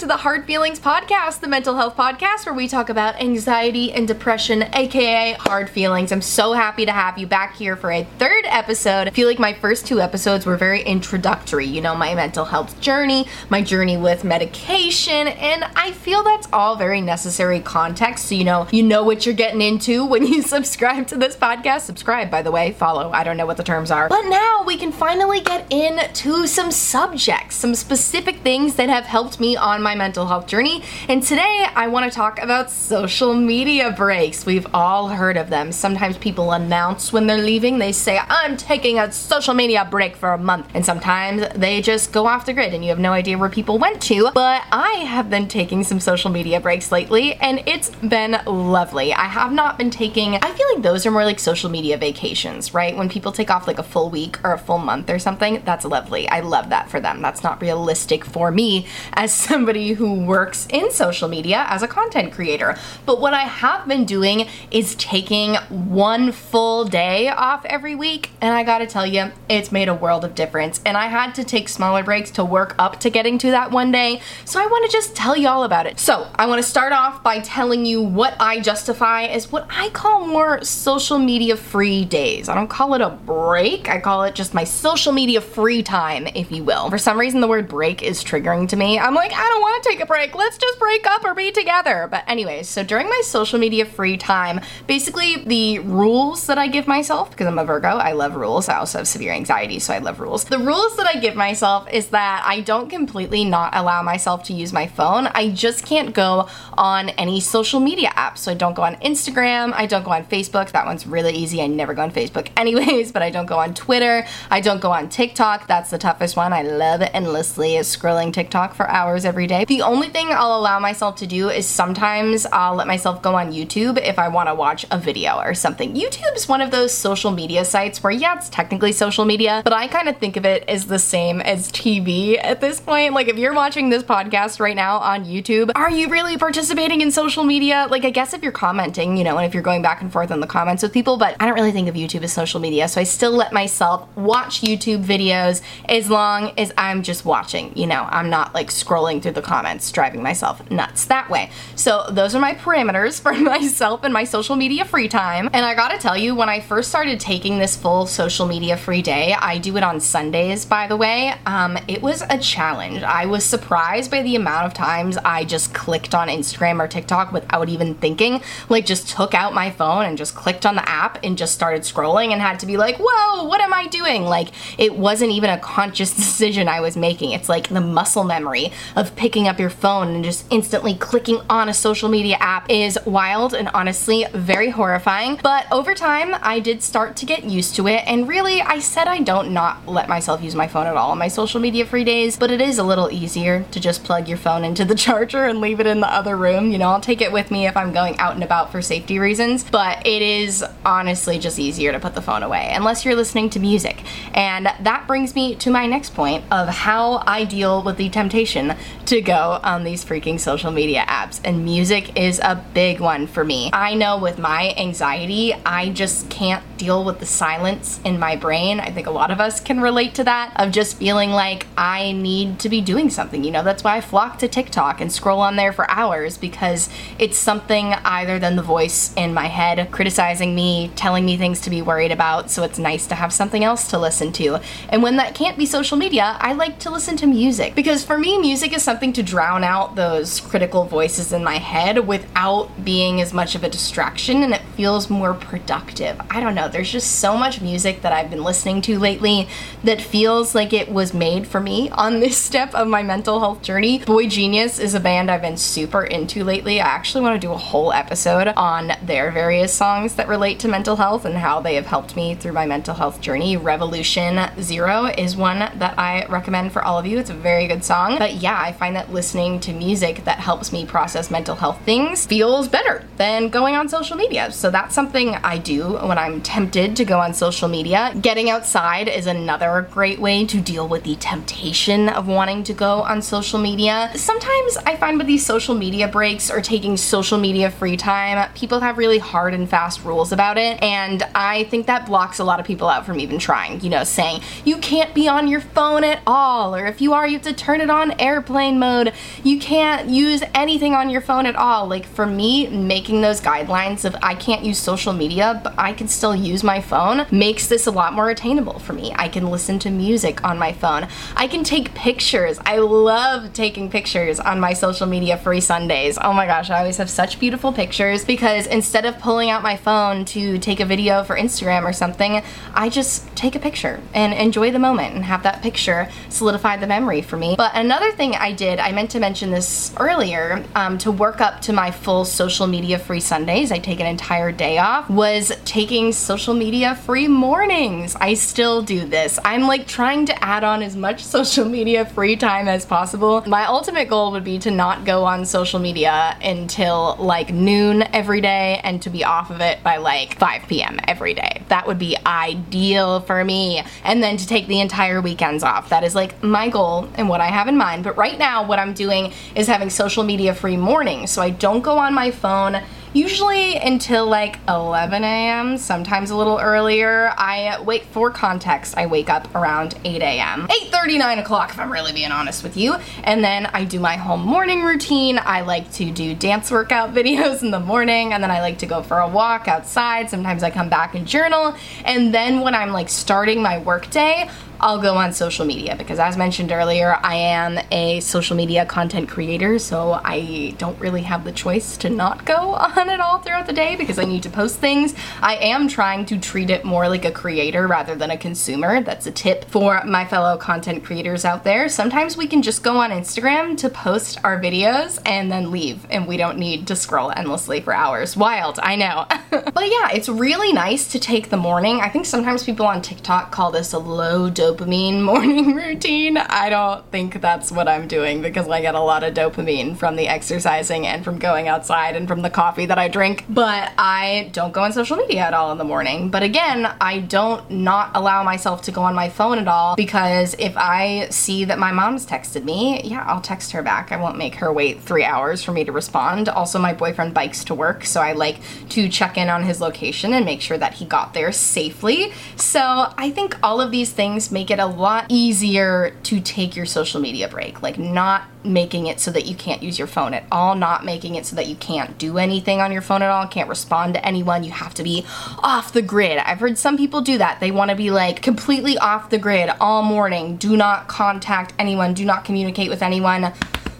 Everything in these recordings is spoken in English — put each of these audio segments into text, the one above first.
to the Hard Feelings Podcast, the mental health podcast where we talk about anxiety and depression, aka hard feelings. I'm so happy to have you back here for a third episode. I feel like my first two episodes were very introductory, you know, my mental health journey, my journey with medication, and I feel that's all very necessary context so you know you know what you're getting into when you subscribe to this podcast. Subscribe, by the way, follow. I don't know what the terms are. But now we can finally get into some subjects, some specific things that have helped me on my mental health journey. And today I want to talk about social media breaks. We've all heard of them. Sometimes people announce when they're leaving, they say, I'm taking a social media break for a month. And sometimes they just go off the grid and you have no idea where people went to. But I have been taking some social media breaks lately and it's been lovely. I have not been taking, I feel like those are more like social media vacations, right? When people take off like a full week or a full month or something, that's lovely. I love that for them. That's not realistic for me as somebody who works in social media as a content creator. But what I have been doing is taking one full day off every week, and I gotta tell you, it's made a world of difference. And I had to take smaller breaks to work up to getting to that one day, so I wanna just tell you all about it. So, I wanna start off by telling you what I justify as what I call more social media free days. I don't call it a break, I call it just my social media free time, if you will. For some reason, the word break is triggering to me. I'm like, I don't want to take a break. Let's just break up or be together. But, anyways, so during my social media free time, basically the rules that I give myself, because I'm a Virgo, I love rules. I also have severe anxiety, so I love rules. The rules that I give myself is that I don't completely not allow myself to use my phone. I just can't go on any social media apps. So I don't go on Instagram, I don't go on Facebook. That one's really easy. I never go on Facebook anyways, but I don't go on Twitter. I don't go on TikTok. That's the toughest one. I love endlessly scrolling TikTok for hours every day. The only thing I'll allow myself to do is sometimes I'll let myself go on YouTube if I want to watch a video or something. YouTube's one of those social media sites where, yeah, it's technically social media, but I kind of think of it as the same as TV at this point. Like, if you're watching this podcast right now on YouTube, are you really participating in social media? Like, I guess if you're commenting, you know, and if you're going back and forth in the comments with people, but I don't really think of YouTube as social media, so I still let myself watch YouTube videos as long as I'm just watching, you know, I'm not like scrolling through the comments, driving myself nuts that way. So those are my parameters for myself and my social media free time. And I gotta tell you, when I first started taking this full social media free day, I do it on Sundays, by the way, um, it was a challenge. I was surprised by the amount of times I just clicked on Instagram or TikTok without even thinking, like just took out my phone and just clicked on the app and just started scrolling and had to be like, whoa, what am I doing? Like it wasn't even a conscious decision I was making. It's like the muscle memory of picking up your phone and just instantly clicking on a social media app is wild and honestly very horrifying. But over time, I did start to get used to it. And really, I said I don't not let myself use my phone at all on my social media free days, but it is a little easier to just plug your phone into the charger and leave it in the other room. You know, I'll take it with me if I'm going out and about for safety reasons, but it is honestly just easier to put the phone away unless you're listening to music. And that brings me to my next point of how I deal with the temptation to go on these freaking social media apps. And music is a big one for me. I know with my anxiety, I just can't deal with the silence in my brain. I think a lot of us can relate to that of just feeling like I need to be doing something. You know, that's why I flock to TikTok and scroll on there for hours because it's something either than the voice in my head criticizing me, telling me things to be worried about. So it's nice to have something else to listen to. And when that can't be social media, I like to listen to music because for me, music is something to drown out those critical voices in my head without being as much of a distraction and it feels more productive. I don't know, there's just so much music that I've been listening to lately that feels like it was made for me on this step of my mental health journey. Boy Genius is a band I've been super into lately. I actually want to do a whole episode on their various songs that relate to mental health and how they have helped me through my mental health journey. Revolution Zero is one that I recommend for all of you. It's a very good song. But yeah, I find that listening to music that helps me process mental health things feels better than going on social media. So that's something I do when I'm tempted to go on social media. Getting outside is another great way to deal with the temptation of wanting to go on social media. Sometimes I find with these social media breaks or taking social media free time, people have really hard and fast rules about about it. And I think that blocks a lot of people out from even trying, you know, saying you can't be on your phone at all, or if you are, you have to turn it on airplane mode. You can't use anything on your phone at all. Like for me, making those guidelines of I can't use social media, but I can still use my phone makes this a lot more attainable for me. I can listen to music on my phone. I can take pictures. I love taking pictures on my social media free Sundays. Oh my gosh, I always have such beautiful pictures because instead of pulling out my phone to take a video for Instagram or something, I just take a picture and enjoy the moment and have that picture solidify the memory for me. But another thing I did, I meant to mention this earlier, um, to work up to my full social media free Sundays, I take an entire day off, was taking social media free mornings. I still do this. I'm like trying to add on as much social media free time as possible. My ultimate goal would be to not go on social media until like noon every day and to be off of it by like 5 p.m. every day. That would be ideal for me. And then to take the entire weekends off. That is like my goal and what I have in mind. But right now, what I'm doing is having social media free mornings. So I don't go on my phone usually until like 11 a.m., sometimes a little earlier. I wait for context, I wake up around 8 a.m. 8:30, 9 o'clock, if I'm really being honest with you. And then I do my home morning routine. I like to do dance workout videos in the morning, and then I like to go for a walk outside. Sometimes I come back and journal. And then when I'm like starting my workday, I'll go on social media because as mentioned earlier, I am a social media content creator, so I don't really have the choice to not go on it all throughout the day because I need to post things. I am trying to treat it more like a creator rather than a consumer. That's a tip for my fellow content creators out there. Sometimes we can just go on Instagram to post our videos and then leave and we don't need to scroll endlessly for hours. Wild, I know. but yeah, it's really nice to take the morning. I think sometimes people on TikTok call this a low dose dopamine morning routine. I don't think that's what I'm doing because I get a lot of dopamine from the exercising and from going outside and from the coffee that I drink. But I don't go on social media at all in the morning. But again, I don't not allow myself to go on my phone at all because if I see that my mom's texted me, yeah, I'll text her back. I won't make her wait three hours for me to respond. Also, my boyfriend bikes to work, so I like to check in on his location and make sure that he got there safely. So I think all of these things make make it a lot easier to take your social media break. Like, not making it so that you can't use your phone at all, not making it so that you can't do anything on your phone at all, can't respond to anyone. You have to be off the grid. I've heard some people do that. They want to be like completely off the grid all morning. Do not contact anyone, do not communicate with anyone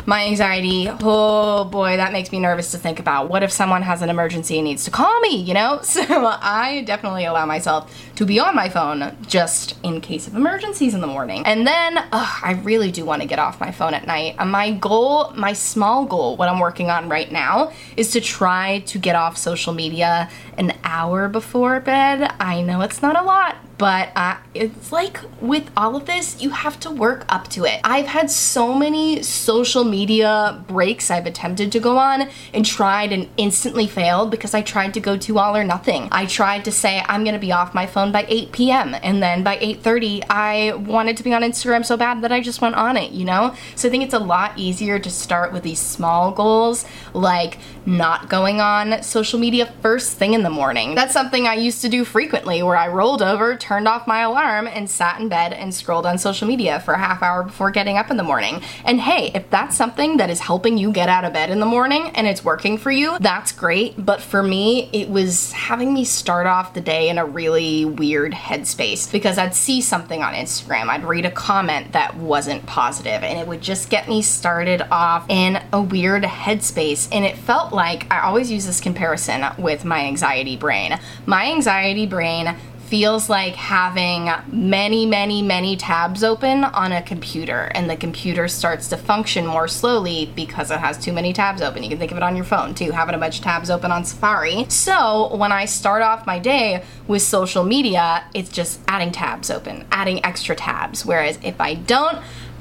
my anxiety, oh boy, that makes me nervous to think about. What if someone has an emergency and needs to call me, you know? So I definitely allow myself to be on my phone just in case of emergencies in the morning. And then ugh, I really do want to get off my phone at night. Uh, my goal, my small goal, what I'm working on right now is to try to get off social media an hour before bed. I know it's not a lot, but uh, it's like with all of this, you have to work up to it. I've had so many social media breaks I've attempted to go on and tried and instantly failed because I tried to go to all or nothing. I tried to say I'm gonna be off my phone by 8 p.m. and then by 8:30 I wanted to be on Instagram so bad that I just went on it, you know? So I think it's a lot easier to start with these small goals like not going on social media first thing in the morning. That's something I used to do frequently where I rolled over, turned off my alarm, and sat in bed and scrolled on social media for a half hour before getting up in the morning. And hey, if that's something that is helping you get out of bed in the morning and it's working for you, that's great. But for me, it was having me start off the day in a really weird headspace because I'd see something on Instagram, I'd read a comment that wasn't positive, and it would just get me started off in a weird headspace. And it felt like I always use this comparison with my anxiety brain. My anxiety brain feels like having many, many, many tabs open on a computer, and the computer starts to function more slowly because it has too many tabs open. You can think of it on your phone too, having a bunch of tabs open on Safari. So when I start off my day with social media, it's just adding tabs open, adding extra tabs. Whereas if I don't,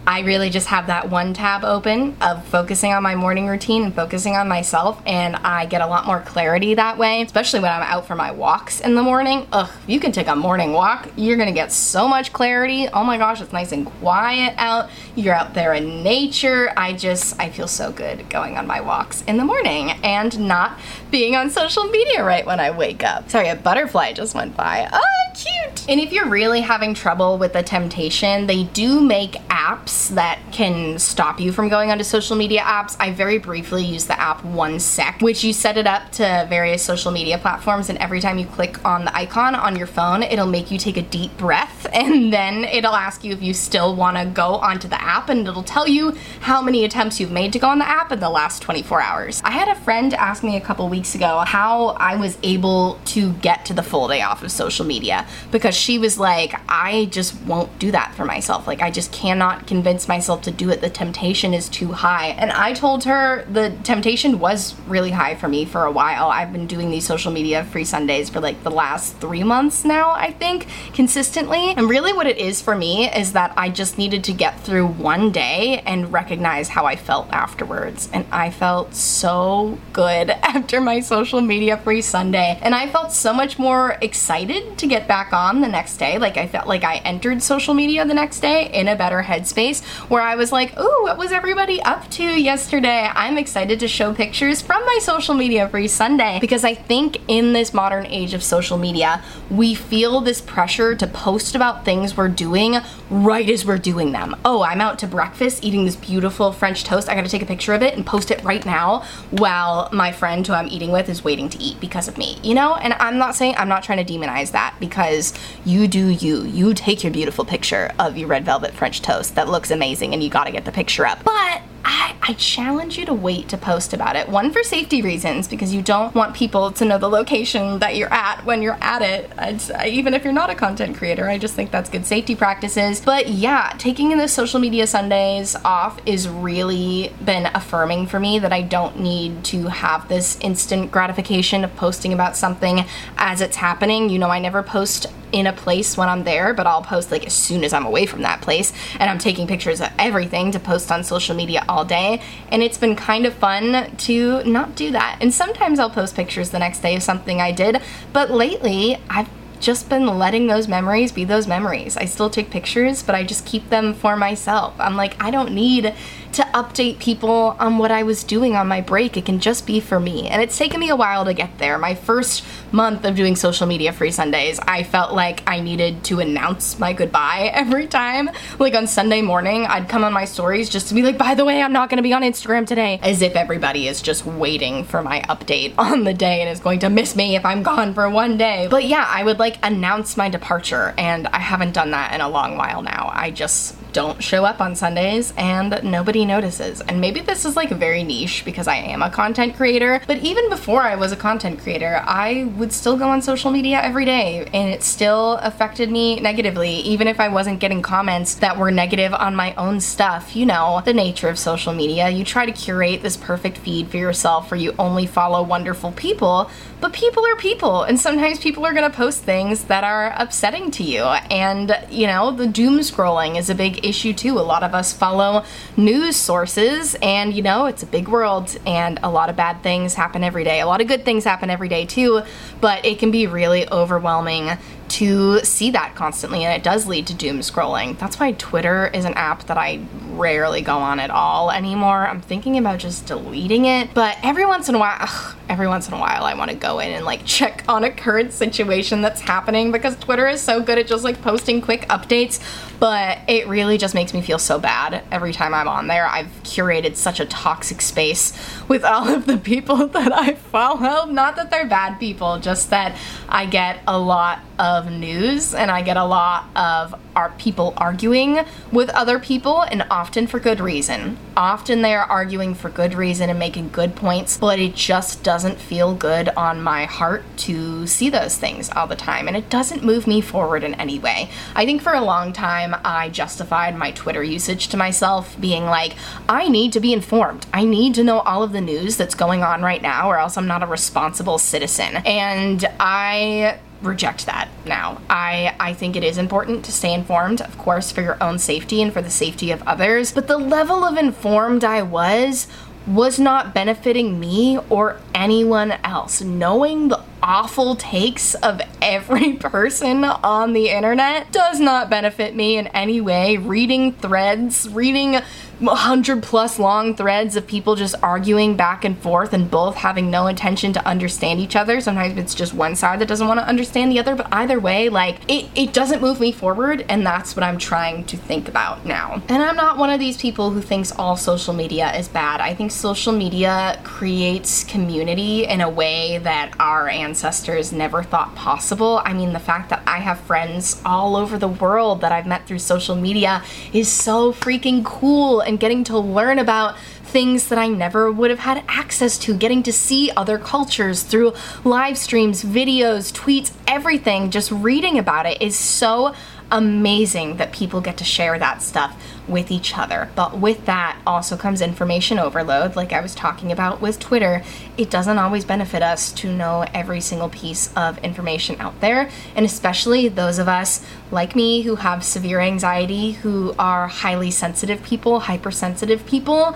I really just have that one tab open of focusing on my morning routine and focusing on myself, and I get a lot more clarity that way, especially when I'm out for my walks in the morning. Ugh, you can take a morning walk, you're gonna get so much clarity. Oh my gosh, it's nice and quiet out. You're out there in nature. I just, I feel so good going on my walks in the morning and not being on social media right when I wake up. Sorry, a butterfly just went by. Oh, cute! And if you're really having trouble with the temptation, they do make apps that can stop you from going onto social media apps. I very briefly use the app One Sec, which you set it up to various social media platforms, and every time you click on the icon on your phone, it'll make you take a deep breath, and then it'll ask you if you still want to go onto the app, and it'll tell you how many attempts you've made to go on the app in the last 24 hours. I had a friend ask me a couple weeks ago how I was able to get to the full day off of social media because she was like, I just won't do that for myself. Like, I just cannot convince myself to do it. The temptation is too high. And I told her the temptation was really high for me for a while. I've been doing these social media free Sundays for like the last three months now, I think, consistently. And really, what it is for me is that I just needed to get through one day and recognize how I felt afterwards. And I felt so good after my social media free Sunday. And I felt so much more excited to get back on the next day. Like, I felt like I entered social media the next day in a better headspace where I was like, ooh, what was everybody up to yesterday? I'm excited to show pictures from my social media every Sunday because I think in this modern age of social media, we feel this pressure to post about things we're doing right as we're doing them. Oh, I'm out to breakfast eating this beautiful French toast. I gotta take a picture of it and post it right now while my friend who I'm eating with is waiting to eat because of me, you know? And I'm not saying, I'm not trying to demonize that because you do you. You take your beautiful picture of your red velvet French toast that looks amazing and you gotta get the picture up. But I, I, challenge you to wait to post about it. One, for safety reasons, because you don't want people to know the location that you're at when you're at it. It's, even if you're not a content creator, I just think that's good safety practices. But yeah, taking the social media Sundays off is really been affirming for me that I don't need to have this instant gratification of posting about something as it's happening. You know, I never post in a place when I'm there, but I'll post like as soon as I'm away from that place. And I'm taking pictures of everything to post on social media all day. And it's been kind of fun to not do that. And sometimes I'll post pictures the next day of something I did, but lately I've just been letting those memories be those memories. I still take pictures, but I just keep them for myself. I'm like, I don't need to update people on what I was doing on my break. It can just be for me. And it's taken me a while to get there. My first month of doing social media free Sundays, I felt like I needed to announce my goodbye every time. Like on Sunday morning, I'd come on my stories just to be like, by the way, I'm not gonna be on Instagram today. As if everybody is just waiting for my update on the day and is going to miss me if I'm gone for one day. But yeah, I would like announce my departure, and I haven't done that in a long while now. I just don't show up on Sundays and nobody notices. And maybe this is like very niche because I am a content creator, but even before I was a content creator, I would still go on social media every day and it still affected me negatively, even if I wasn't getting comments that were negative on my own stuff. You know, the nature of social media. You try to curate this perfect feed for yourself where you only follow wonderful people, but people are people, and sometimes people are gonna post things that are upsetting to you. And, you know, the doom scrolling is a big issue too. A lot of us follow news sources, and, you know, it's a big world, and a lot of bad things happen every day. A lot of good things happen every day too, but it can be really overwhelming to see that constantly and it does lead to doom scrolling. That's why Twitter is an app that I rarely go on at all anymore. I'm thinking about just deleting it, but every once in a while, ugh, every once in a while I want to go in and like check on a current situation that's happening because Twitter is so good at just like posting quick updates, but it really just makes me feel so bad every time I'm on there. I've curated such a toxic space with all of the people that I follow. Not that they're bad people, just that I get a lot of news and I get a lot of our people arguing with other people and often for good reason. Often they are arguing for good reason and making good points, but it just doesn't feel good on my heart to see those things all the time and it doesn't move me forward in any way. I think for a long time I justified my Twitter usage to myself being like, I need to be informed. I need to know all of the news that's going on right now or else I'm not a responsible citizen. And I reject that now. I I think it is important to stay informed, of course, for your own safety and for the safety of others, but the level of informed I was was not benefiting me or anyone else. Knowing the awful takes of every person on the internet does not benefit me in any way. Reading threads, reading 100 plus long threads of people just arguing back and forth and both having no intention to understand each other. Sometimes it's just one side that doesn't want to understand the other, but either way, like it, it doesn't move me forward, and that's what I'm trying to think about now. And I'm not one of these people who thinks all social media is bad. I think social media creates community in a way that our ancestors never thought possible. I mean, the fact that I have friends all over the world that I've met through social media is so freaking cool and getting to learn about things that I never would have had access to, getting to see other cultures through live streams, videos, tweets, everything, just reading about it is so amazing that people get to share that stuff with each other. But with that also comes information overload, like I was talking about with Twitter. It doesn't always benefit us to know every single piece of information out there, and especially those of us like me who have severe anxiety, who are highly sensitive people, hypersensitive people.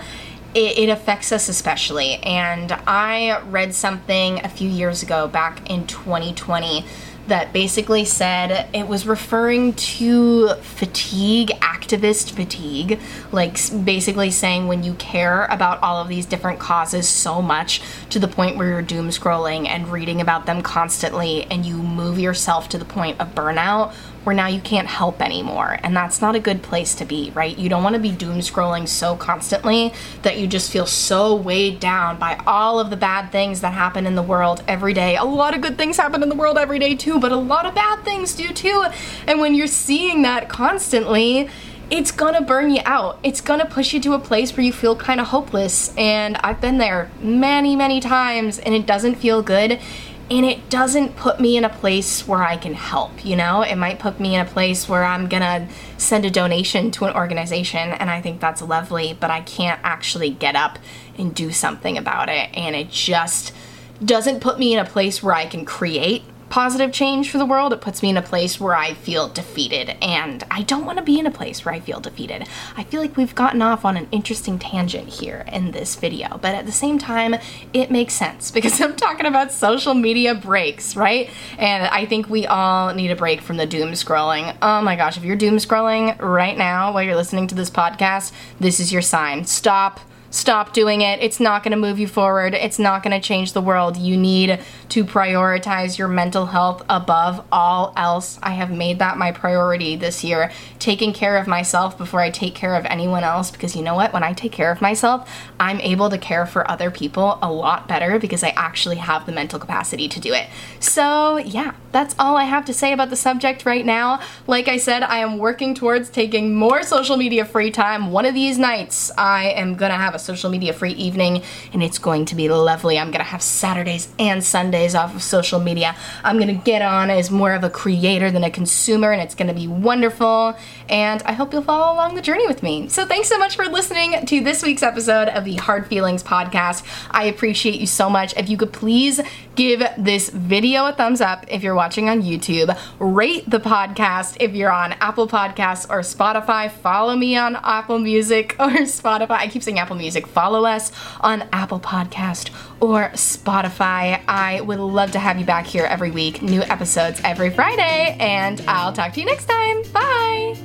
It, affects us especially. And I read something a few years ago, back in 2020, that basically said it was referring to fatigue, activist fatigue, like basically saying when you care about all of these different causes so much to the point where you're doom scrolling and reading about them constantly and you move yourself to the point of burnout where now you can't help anymore. And that's not a good place to be, right? You don't want to be doom scrolling so constantly that you just feel so weighed down by all of the bad things that happen in the world every day. A lot of good things happen in the world every day too, but a lot of bad things do too. And when you're seeing that constantly, it's gonna burn you out. It's gonna push you to a place where you feel kind of hopeless. And I've been there many, many times, and it doesn't feel good and it doesn't put me in a place where I can help, you know? It might put me in a place where I'm gonna send a donation to an organization, and I think that's lovely, but I can't actually get up and do something about it, and it just doesn't put me in a place where I can create positive change for the world, it puts me in a place where I feel defeated. And I don't want to be in a place where I feel defeated. I feel like we've gotten off on an interesting tangent here in this video, but at the same time, it makes sense because I'm talking about social media breaks, right? And I think we all need a break from the doom scrolling. Oh my gosh, if you're doom scrolling right now while you're listening to this podcast, this is your sign. Stop stop doing it. It's not going to move you forward. It's not going to change the world. You need to prioritize your mental health above all else. I have made that my priority this year. Taking care of myself before I take care of anyone else because you know what? When I take care of myself, I'm able to care for other people a lot better because I actually have the mental capacity to do it. So, yeah, that's all I have to say about the subject right now. Like I said, I am working towards taking more social media free time. One of these nights, I am gonna have a social media free evening and it's going to be lovely. I'm gonna have Saturdays and Sundays off of social media. I'm gonna get on as more of a creator than a consumer and it's gonna be wonderful. And I hope you'll follow along the journey with me. So thanks so much for listening to this week's episode of the Hard Feelings podcast. I appreciate you so much. If you could please give this video a thumbs up if you're watching on YouTube, rate the podcast if you're on Apple Podcasts or Spotify, follow me on Apple Music or Spotify. I keep saying Apple Music Music. Follow us on Apple Podcast or Spotify. I would love to have you back here every week. New episodes every Friday, and I'll talk to you next time. Bye.